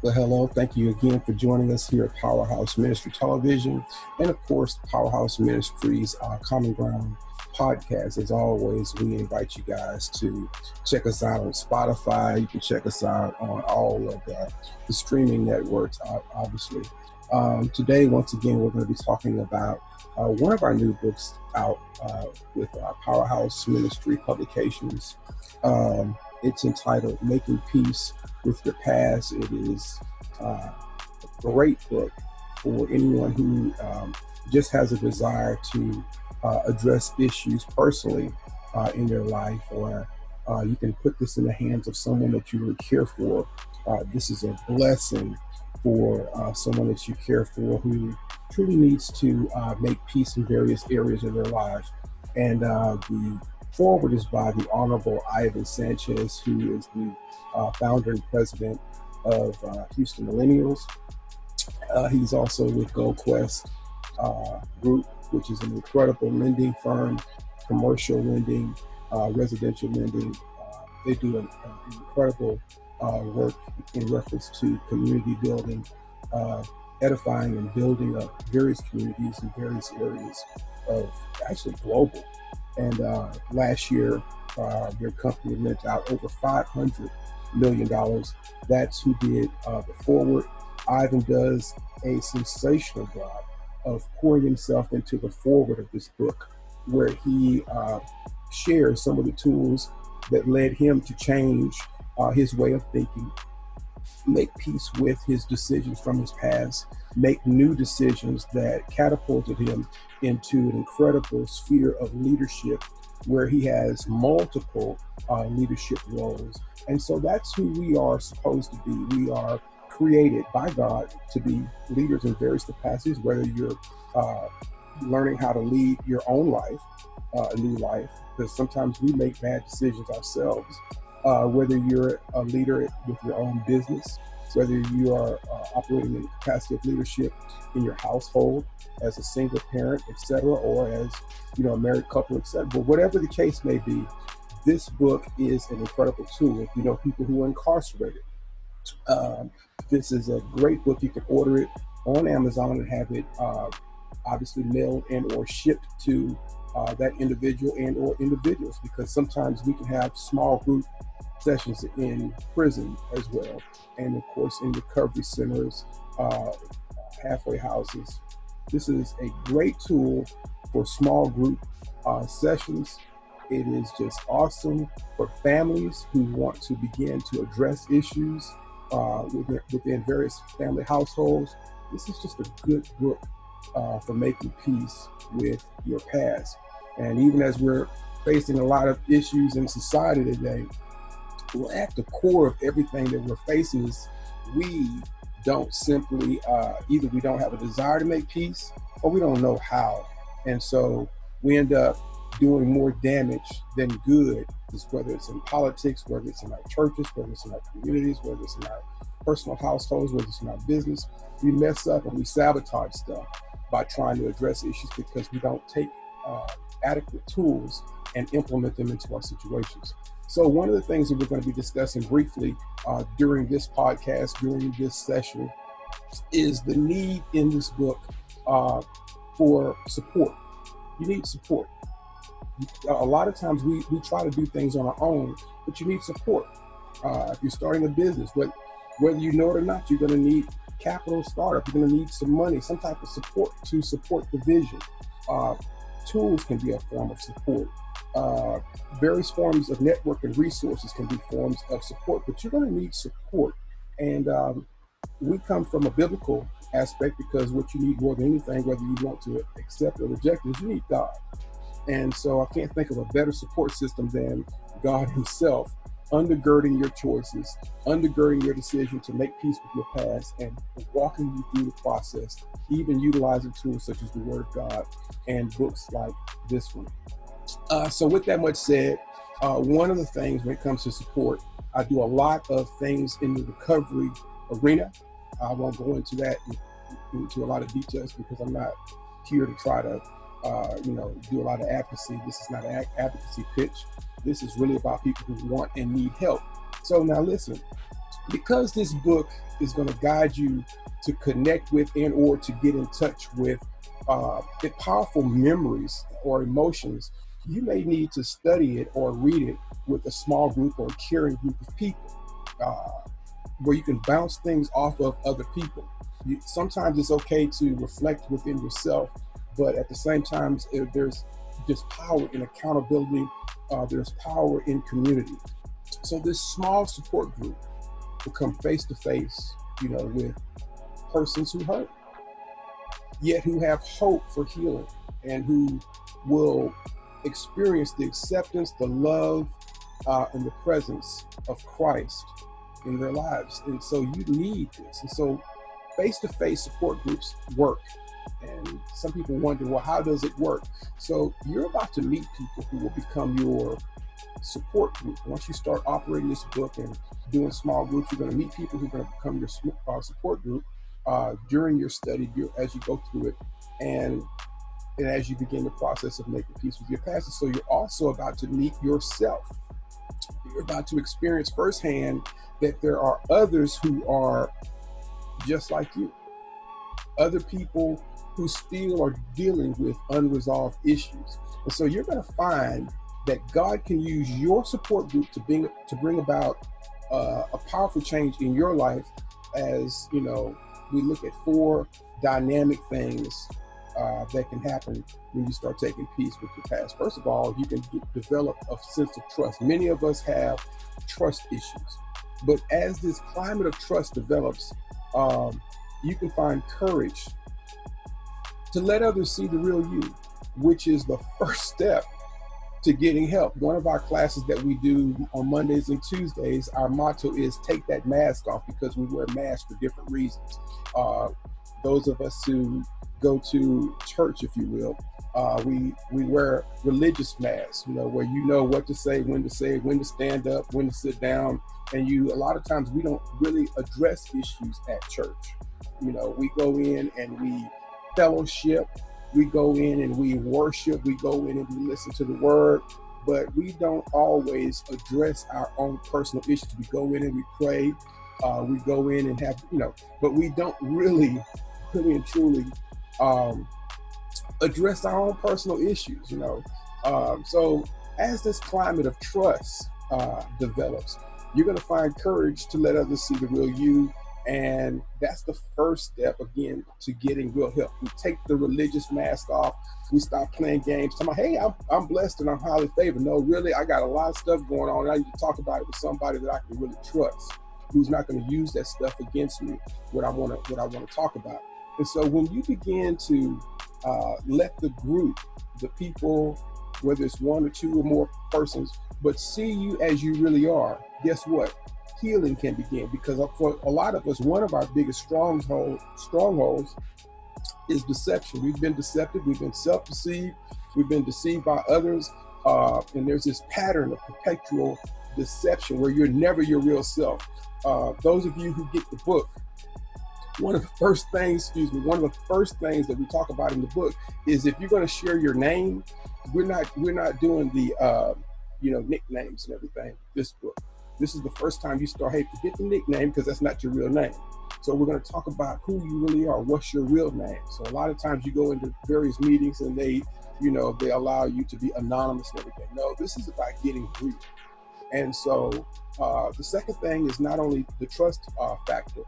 Well, hello. Thank you again for joining us here at Powerhouse Ministry Television and, of course, Powerhouse Ministries uh, Common Ground podcast. As always, we invite you guys to check us out on Spotify. You can check us out on all of the, the streaming networks, obviously. Um, today, once again, we're going to be talking about uh, one of our new books out uh, with uh, Powerhouse Ministry Publications. Um, it's entitled Making Peace with Your Past. It is uh, a great book for anyone who um, just has a desire to uh, address issues personally uh, in their life, or uh, you can put this in the hands of someone that you really care for. Uh, this is a blessing for uh, someone that you care for who truly needs to make peace in various areas of their lives. And the foreword is by the Honorable Ivan Sanchez, who is the uh, founder and president of uh, Houston Millennials. Uh, he's also with GoldQuest uh, Group, which is an incredible lending firm, commercial lending, uh, residential lending. Uh, they do an, an incredible work in reference to community building, edifying and building up various communities in various areas of actually global and uh, last year, uh, their company lent out over $500 million. That's who did uh, the foreword. Ivan does a sensational job of pouring himself into the foreword of this book, where he uh, shares some of the tools that led him to change uh, his way of thinking, make peace with his decisions from his past, make new decisions that catapulted him into an incredible sphere of leadership where he has multiple uh, leadership roles. And so that's who we are supposed to be. We are created by God to be leaders in various capacities, whether you're uh, learning how to lead your own life, uh, a new life, because sometimes we make bad decisions ourselves. Uh, whether you're a leader with your own business, whether you are uh, operating in the capacity of leadership in your household as a single parent, etc., or as you know a married couple, etc. But whatever the case may be, this book is an incredible tool. If you know people who are incarcerated, um, this is a great book. You can order it on Amazon and have it uh, obviously mailed and or shipped to uh, that individual and or individuals because sometimes we can have small group sessions in prison as well, and of course in recovery centers, uh, halfway houses. This is a great tool for small group uh, sessions. It is just awesome for families who want to begin to address issues uh, within, within, various family households. This is just a good book uh, for making peace with your past. And even as we're facing a lot of issues in society today, well, at the core of everything that we're facing is we don't simply uh, either we don't have a desire to make peace or we don't know how, and so we end up doing more damage than good. whether it's in politics, whether it's in our churches, whether it's in our communities, whether it's in our personal households, whether it's in our business, we mess up and we sabotage stuff by trying to address issues because we don't take uh, adequate tools and implement them into our situations. So, one of the things that we're going to be discussing briefly uh, during this podcast, during this session, is the need in this book uh, for support. You need support. A lot of times we, we try to do things on our own, but you need support. Uh, if you're starting a business, but whether you know it or not, you're going to need capital startup. You're going to need some money, some type of support to support the vision. Uh, tools can be a form of support uh, various forms of network and resources can be forms of support, but you're going to need support. And um, we come from a biblical aspect because what you need more than anything, whether you want to accept or reject, is you need God. And so I can't think of a better support system than God Himself undergirding your choices, undergirding your decision to make peace with your past, and walking you through the process, even utilizing tools such as the Word of God and books like this one. Uh, so, with that much said, uh, one of the things when it comes to support, I do a lot of things in the recovery arena. I won't go into that into a lot of details because I'm not here to try to, uh, you know, do a lot of advocacy. This is not an advocacy pitch. This is really about people who want and need help. So now listen, because this book is going to guide you to connect with and or to get in touch with uh, powerful memories or emotions, you may need to study it or read it with a small group or a caring group of people uh, where you can bounce things off of other people. You, sometimes it's okay to reflect within yourself, but at the same time, there's just power and accountability, uh, there's power in community. So, this small support group will come face to face, you know, with persons who hurt, yet who have hope for healing and who will experience the acceptance, the love, uh, and the presence of Christ in their lives. And so you need this. And so face to face support groups work. And some people wonder, well, how does it work? So you're about to meet people who will become your support group. Once you start operating this book and doing small groups, you're going to meet people who are going to become your uh, support group uh, during your study as you go through it. And and as you begin the process of making peace with your past. So you're also about to meet yourself. You're about to experience firsthand that there are others who are just like you. Other people who still are dealing with unresolved issues. And so you're going to find that God can use your support group to bring to bring about uh, a powerful change in your life as, you know, we look at four dynamic things uh, that can happen when you start taking peace with your past. First of all, you can develop a sense of trust. Many of us have trust issues, but as this climate of trust develops, um, you can find courage to let others see the real you, which is the first step to getting help. One of our classes that we do on Mondays and Tuesdays, our motto is take that mask off because we wear masks for different reasons. Uh, those of us who go to church, if you will. Uh, we we wear religious masks, you know, where you know what to say, when to say, when to stand up, when to sit down, and you. A lot of times we don't really address issues at church. You know, we go in and we fellowship, we go in and we worship, we go in and we listen to the word, but we don't always address our own personal issues. We go in and we pray, uh, we go in and have, you know, but we don't really, really and truly um, address our own personal issues, you know. Um, so as this climate of trust uh, develops, you're going to find courage to let others see the real you. And that's the first step, again, to getting real help. We take the religious mask off. We stop playing games. Talking about, hey, I'm, I'm blessed and I'm highly favored. No, really, I got a lot of stuff going on. I need to talk about it with somebody that I can really trust, who's not going to use that stuff against me. What I want to, what I want to talk about. And so when you begin to uh, let the group, the people, whether it's one or two or more persons, but see you as you really are, guess what? Healing can begin because for a lot of us, one of our biggest stronghold, strongholds is deception. We've been deceptive, we've been self deceived, we've been deceived by others. Uh, and there's this pattern of perpetual deception where you're never your real self. Uh, those of you who get the book, one of the first things, excuse me, one of the first things that we talk about in the book is if you're going to share your name, we're not we're not doing the uh, you know nicknames and everything. This book, this is the first time you start. Hey, forget the nickname because that's not your real name. So we're going to talk about who you really are. What's your real name? So a lot of times you go into various meetings and they, you know, they allow you to be anonymous and everything. No, this is about getting real. And so uh, the second thing is not only the trust uh, factor,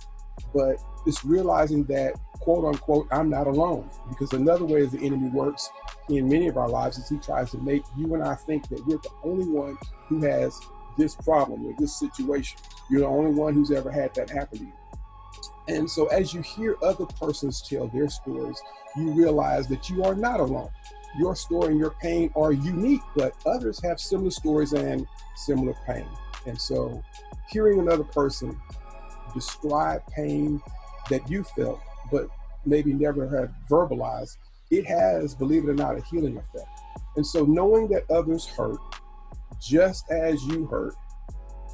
but it's realizing that quote unquote i'm not alone because another way the enemy works in many of our lives is he tries to make you and i think that we're the only one who has this problem or this situation. You're the only one who's ever had that happen to you. And so as you hear other persons tell their stories you realize that you are not alone. Your story and your pain are unique but others have similar stories and similar pain. And so hearing another person describe pain that you felt, but maybe never have verbalized, it has, believe it or not, a healing effect. And so knowing that others hurt just as you hurt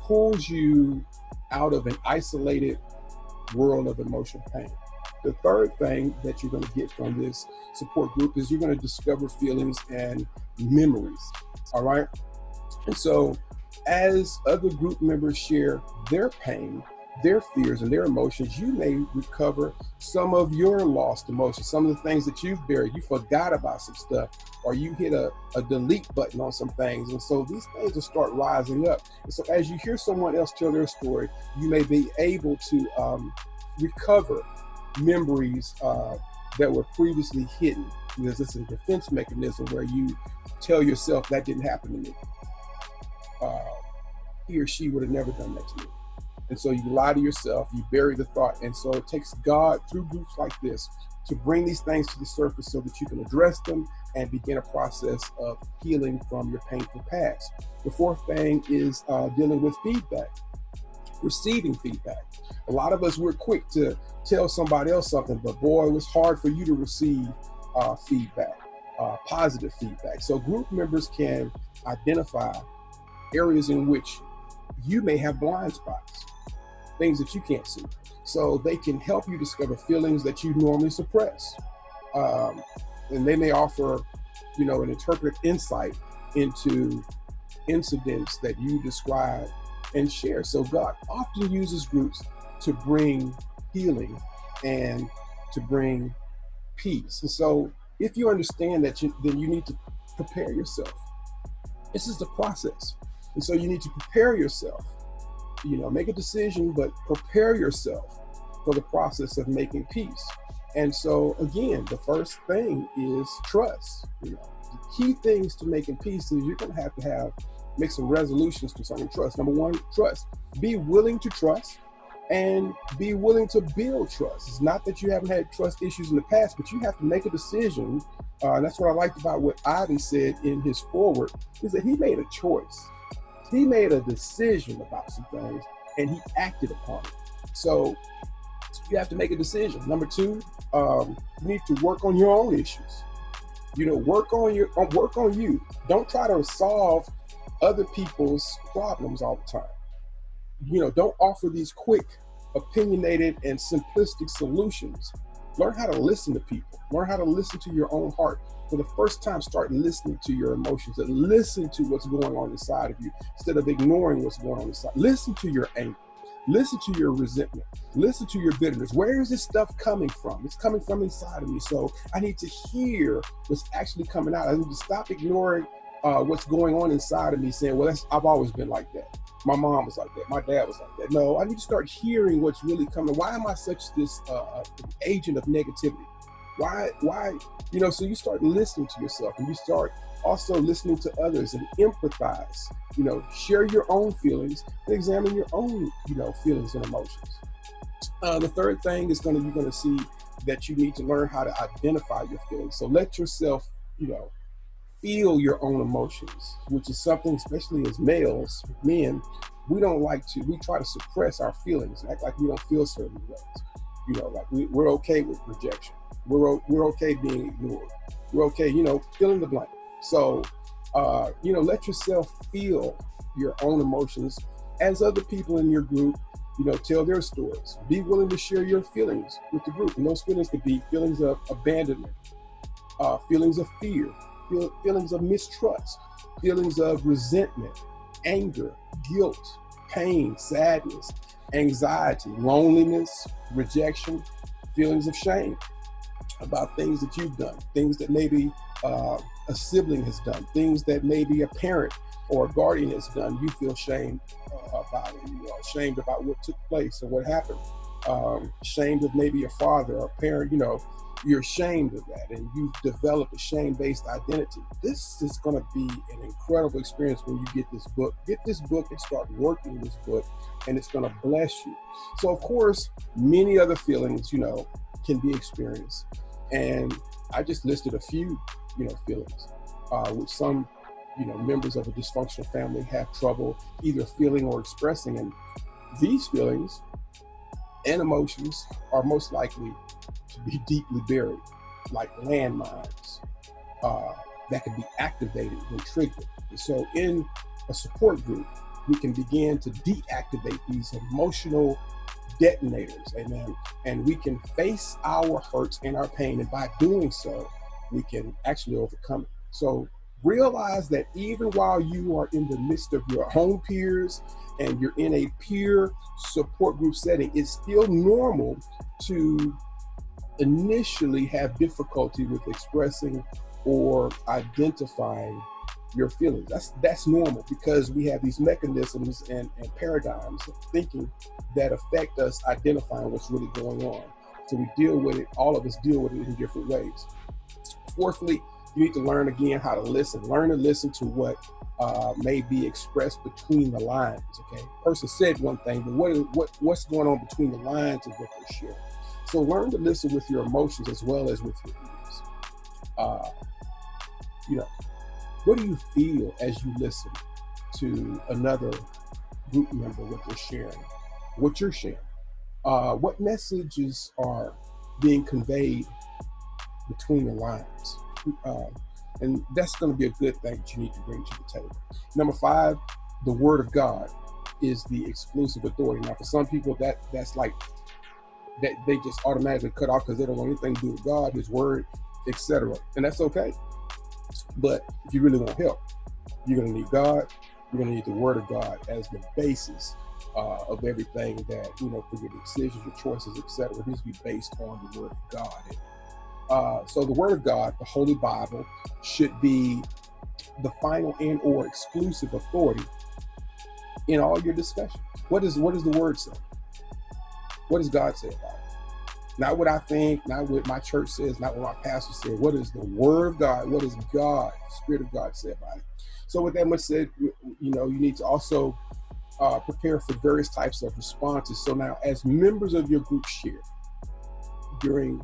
pulls you out of an isolated world of emotional pain. The third thing that you're going to get from this support group is you're going to discover feelings and memories. All right. And so, as other group members share their pain, their fears and their emotions, you may recover some of your lost emotions, some of the things that you've buried. You forgot about some stuff, or you hit a, a delete button on some things. And so these things will start rising up. And so as you hear someone else tell their story, you may be able to um, recover memories uh, that were previously hidden. Because it's a defense mechanism where you tell yourself that didn't happen to me. Uh, he or she would have never done that to me. And so you lie to yourself, you bury the thought. And so it takes God through groups like this to bring these things to the surface so that you can address them and begin a process of healing from your painful past. The fourth thing is uh, dealing with feedback, receiving feedback. A lot of us, we're quick to tell somebody else something, but boy, it was hard for you to receive uh, feedback, uh, positive feedback. So group members can identify areas in which you may have blind spots things that you can't see. So they can help you discover feelings that you normally suppress. Um, and they may offer, you know, an interpretive insight into incidents that you describe and share. So God often uses groups to bring healing and to bring peace. And so if you understand that, you, then you need to prepare yourself. This is the process. And so you need to prepare yourself you know, make a decision, but prepare yourself for the process of making peace. And so, again, the first thing is trust. You know, the key things to making peace is you're going to have to have make some resolutions concerning trust. Number one, trust. Be willing to trust and be willing to build trust. It's not that you haven't had trust issues in the past, but you have to make a decision. Uh, and that's what I liked about what Ivan said in his foreword, is that he made a choice. He made a decision about some things and he acted upon it. So you have to make a decision. Number two, um, you need to work on your own issues. You know, work on your uh, work on you. Don't try to solve other people's problems all the time. You know, don't offer these quick, opinionated, and simplistic solutions. Learn how to listen to people. Learn how to listen to your own heart for the first time, start listening to your emotions and listen to what's going on inside of you instead of ignoring what's going on inside. Listen to your anger. Listen to your resentment. Listen to your bitterness. Where is this stuff coming from? It's coming from inside of me. So I need to hear what's actually coming out. I need to stop ignoring uh, what's going on inside of me, saying, "Well, I've always been like that. My mom was like that. My dad was like that." No, I need to start hearing what's really coming. Why am I such this uh, agent of negativity? Why, why, you know, so you start listening to yourself and you start also listening to others and empathize, you know, share your own feelings and examine your own, you know, feelings and emotions. Uh, the third thing is going to, you're going to see that you need to learn how to identify your feelings. So let yourself, you know, feel your own emotions, which is something, especially as males, men, we don't like to, we try to suppress our feelings, act like we don't feel certain ways. You know, like we, we're okay with rejection we're, we're okay being ignored. We're okay, you know, fill in the blank. So, uh, you know, let yourself feel your own emotions as other people in your group, you know, tell their stories. Be willing to share your feelings with the group. And those feelings could be feelings of abandonment, uh, feelings of fear, feel, feelings of mistrust, feelings of resentment, anger, guilt, pain, sadness, anxiety, loneliness, rejection, feelings of shame about things that you've done, things that maybe uh, a sibling has done, things that maybe a parent or a guardian has done. You feel shame uh, about it. You are ashamed about what took place and what happened. Um, ashamed of maybe a father or a parent. You know, you're ashamed of that, and you've developed a shame-based identity. This is going to be an incredible experience when you get this book. Get this book and start working this book, and it's going to bless you. So, of course, many other feelings, you know, can be experienced. And I just listed a few, you know, feelings, uh, which some, you know, members of a dysfunctional family have trouble either feeling or expressing. And these feelings and emotions are most likely to be deeply buried, like landmines uh, that can be activated when triggered. And so, in a support group, we can begin to deactivate these emotional detonators, amen. And we can face our hurts and our pain, and by doing so, we can actually overcome it. So realize that even while you are in the midst of your home peers and you're in a peer support group setting, it's still normal to initially have difficulty with expressing or identifying your feelings. That's that's normal because we have these mechanisms and, and paradigms of thinking that affect us identifying what's really going on. So we deal with it, all of us deal with it in different ways. Fourthly, you need to learn again how to listen. Learn to listen to what uh, may be expressed between the lines. Okay, person said one thing, but what what what's going on between the lines of what they're sharing. So learn to listen with your emotions as well as with your ears. Uh, you know, what do you feel as you listen to another group member, what they're sharing, what you're sharing? Uh, what messages are being conveyed between the lines? Uh, and that's going to be a good thing that you need to bring to the table. Number five, the Word of God is the exclusive authority. Now, for some people, that that's like that they just automatically cut off because they don't want anything to do with God, His Word, etc. And that's okay. But if you really want help, you're going to need God. You're going to need the Word of God as the basis uh, of everything that you know for your decisions, your choices, etc. It needs to be based on the Word of God. And, uh, so the Word of God, the Holy Bible, should be the final and or exclusive authority in all your discussions. What is what does the Word say? What does God say about it? Not what I think, not what my church says, not what my pastor said. What is the word of God? What does God, Spirit of God, say about it? So, with that much said, you know, you need to also uh, prepare for various types of responses. So now, as members of your group share during,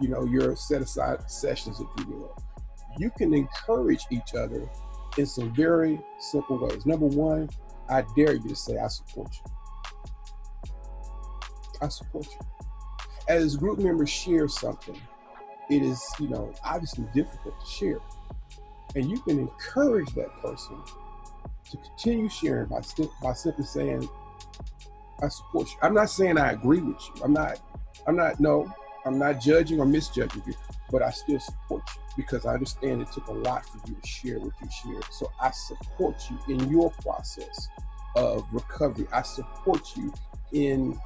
you know, your set aside sessions, if you will, you can encourage each other in some very simple ways. Number one, I dare you to say, I support you. I support you as group members share something, it is, you know, obviously difficult to share. And you can encourage that person to continue sharing by, by simply saying, I support you. I'm not saying I agree with you. I'm not, I'm not, no, I'm not judging or misjudging you, but I still support you because I understand it took a lot for you to share what you shared. So I support you in your process of recovery. I support you in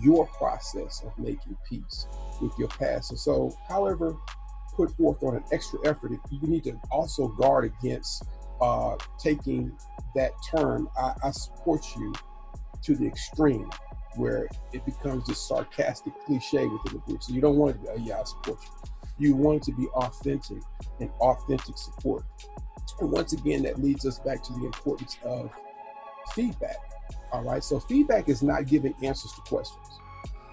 your process of making peace with your past. And so, however, put forth on an extra effort, you need to also guard against uh, taking that term, I, I support you, to the extreme where it becomes this sarcastic cliche within the group. So you don't want to be, oh, yeah, I support you. You want it to be authentic and authentic support. And once again, that leads us back to the importance of feedback. All right. So feedback is not giving answers to questions.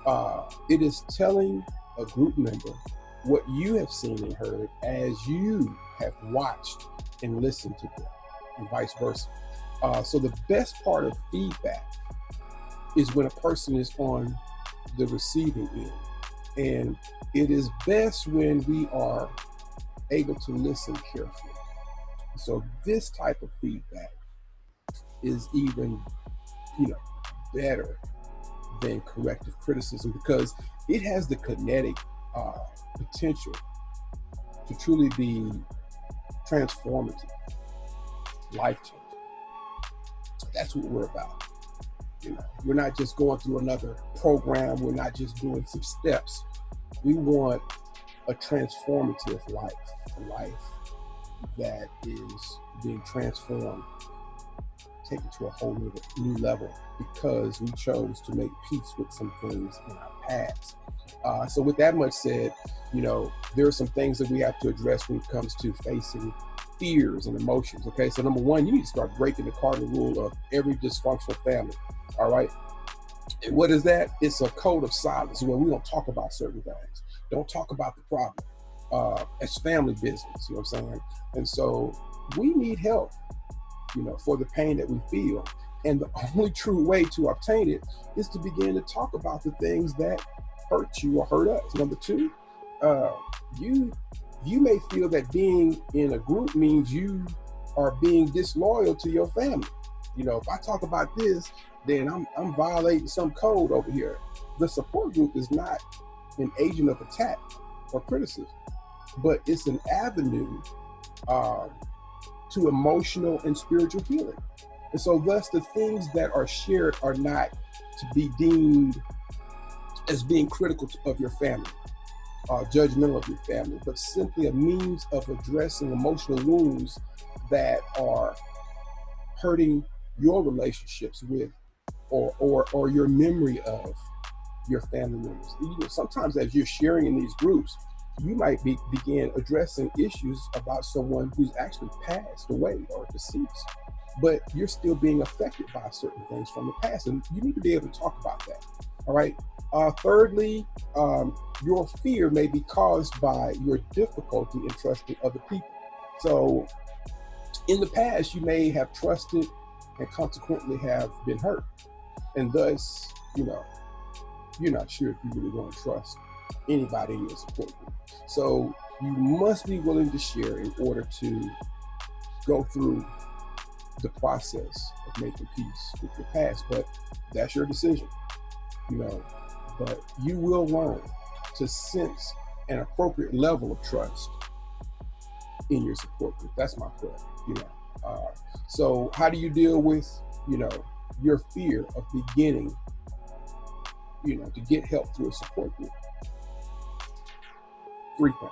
Uh, it is telling a group member what you have seen and heard as you have watched and listened to them, and vice versa. Uh, so the best part of feedback is when a person is on the receiving end. And it is best when we are able to listen carefully. So this type of feedback is even you know, better than corrective criticism because it has the kinetic uh, potential to truly be transformative, life changing. That's what we're about. We're not just going through another program. We're not just doing some steps. We want a transformative life, a life that is being transformed take it to a whole new, new level because we chose to make peace with some things in our past. Uh, so, with that much said, you know, there are some things that we have to address when it comes to facing fears and emotions. Okay, so number one, you need to start breaking the cardinal rule of every dysfunctional family. All right. And what is that? It's a code of silence where we don't talk about certain things. Don't talk about the problem. Uh, it's family business. You know what I'm saying? And so we need help you know, for the pain that we feel. And the only true way to obtain it is to begin to talk about the things that hurt you or hurt us. Number two, uh, you you may feel that being in a group means you are being disloyal to your family. You know, if I talk about this, then I'm I'm violating some code over here. The support group is not an agent of attack or criticism, but it's an avenue uh, to emotional and spiritual healing. And so, thus, the things that are shared are not to be deemed as being critical of your family, uh, judgmental of your family, but simply a means of addressing emotional wounds that are hurting your relationships with or, or, or your memory of your family members. You know, sometimes as you're sharing in these groups, you might be, begin addressing issues about someone who's actually passed away or deceased, but you're still being affected by certain things from the past, and you need to be able to talk about that. All right. Uh, thirdly, um, your fear may be caused by your difficulty in trusting other people. So, in the past, you may have trusted and consequently have been hurt, and thus, you know, you're not sure if you really want to trust anybody in your support group. So you must be willing to share in order to go through the process of making peace with your past. But that's your decision, you know. But you will learn to sense an appropriate level of trust in your support group. That's my prayer, you know. Uh, so how do you deal with, you know, your fear of beginning, you know, to get help through a support group? Three things.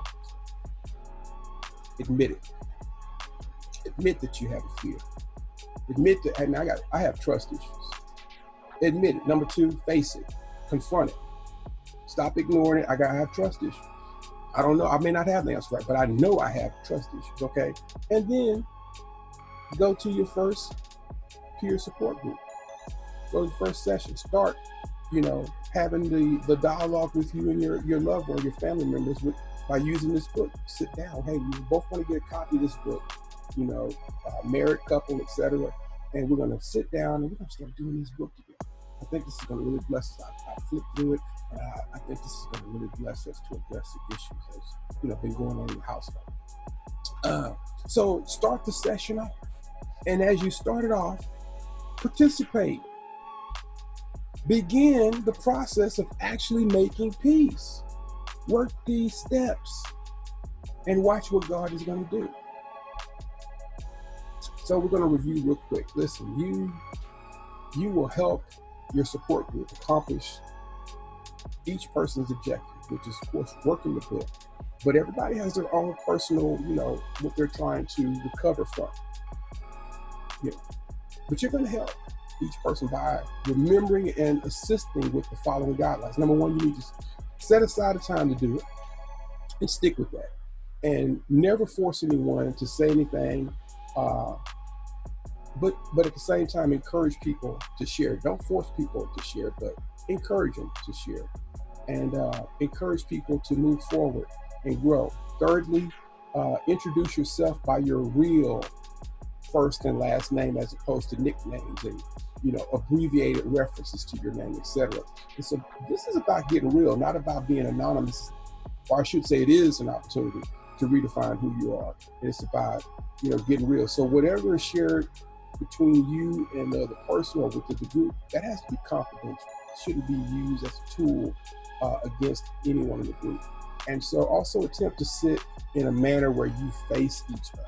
Admit it. Admit that you have a fear. Admit that, and I got, I have trust issues. Admit it. Number two, face it. Confront it. Stop ignoring it. I got, I have trust issues. I don't know. I may not have the answer right, but I know I have trust issues. Okay, and then go to your first peer support group. Go to the first session. Start, you know, having the the dialogue with you and your your loved one, your family members with by using this book. Sit down. Hey, we both want to get a copy of this book. You know, uh, married couple, etc. And we're going to sit down and we're going to start doing this book together. I think this is going to really bless us. I, I flipped through it, and I, I, think this is going to really bless us to address the issues that's you know been going on in the household. Uh, so start the session off, and as you start it off, participate. Begin the process of actually making peace work these steps and watch what God is going to do. So we're going to review real quick. Listen, you you will help your support group accomplish each person's objective, which is of course working the book. But everybody has their own personal, you know, what they're trying to recover from. Yeah. But you're going to help each person by remembering and assisting with the following guidelines. Number one, you need to set aside a time to do it and stick with that. And never force anyone to say anything. Uh, but but at the same time, encourage people to share. Don't force people to share, but encourage them to share, and uh, encourage people to move forward and grow. Thirdly, uh, introduce yourself by your real first and last name as opposed to nicknames and you know abbreviated references to your name etc so this is about getting real not about being anonymous or i should say it is an opportunity to redefine who you are it's about you know getting real so whatever is shared between you and the other person or within the group that has to be confidential it shouldn't be used as a tool uh, against anyone in the group. And so also attempt to sit in a manner where you face each other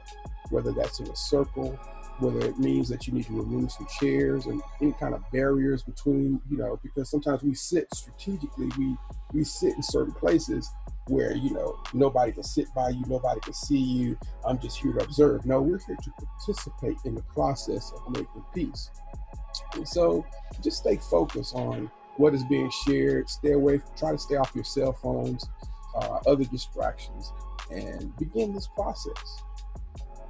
whether that's in a circle, whether it means that you need to remove some chairs and any kind of barriers between, you know, because sometimes we sit strategically, we we sit in certain places where, you know, nobody can sit by you, nobody can see you. I'm just here to observe. No, we're here to participate in the process of making peace. And so just stay focused on what is being shared, stay away, try to stay off your cell phones, uh, other distractions, and begin this process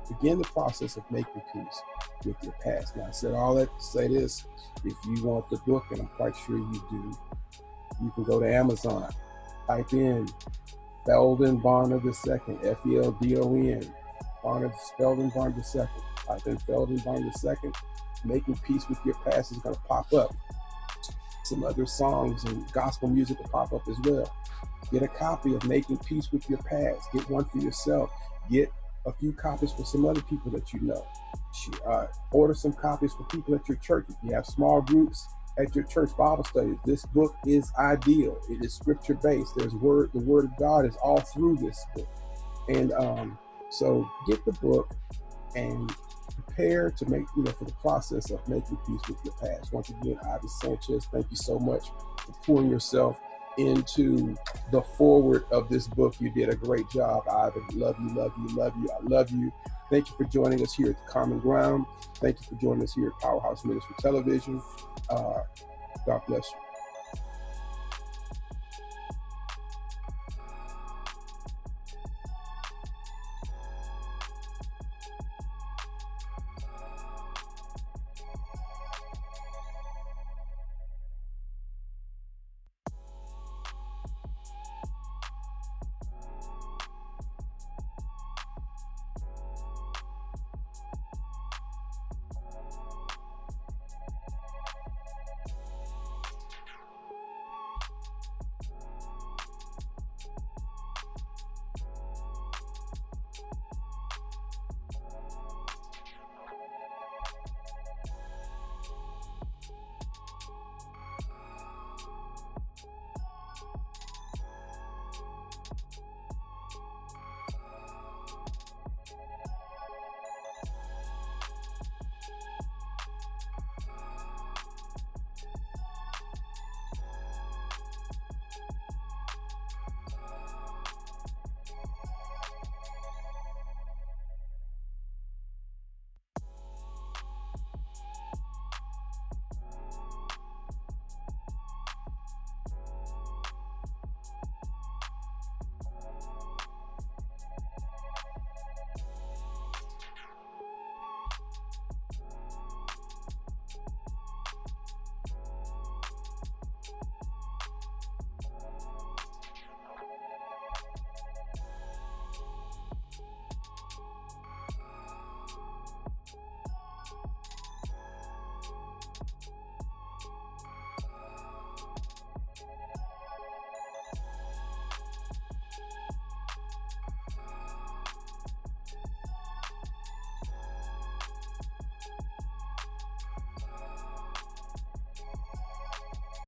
begin the process of making peace with your past. Now, I said all that to say this if you want the book, and I'm quite sure you do, you can go to Amazon, type in Feldon Bonner II, F E L D O N, Bonner, Feldon Bonner II. Type in Feldon Bonner II. Making Peace with Your Past is going to pop up. Some other songs and gospel music will pop up as well. Get a copy of Making Peace with Your Past. Get one for yourself. Get a few copies for some other people that you know. Uh, order some copies for people at your church. If you have small groups at your church Bible studies, this book is ideal. It is scripture based. There's word. The word of God is all through this book, and um, so get the book and prepare to make, you know, for the process of making peace with your past. Once again, Ivy Sanchez, thank you so much for pouring yourself into the foreword of this book. You did a great job, Ivan. Love you, love you, love you. I love you. Thank you for joining us here at the Common Ground. Thank you for joining us here at Powerhouse Ministry Television. Uh, God bless you.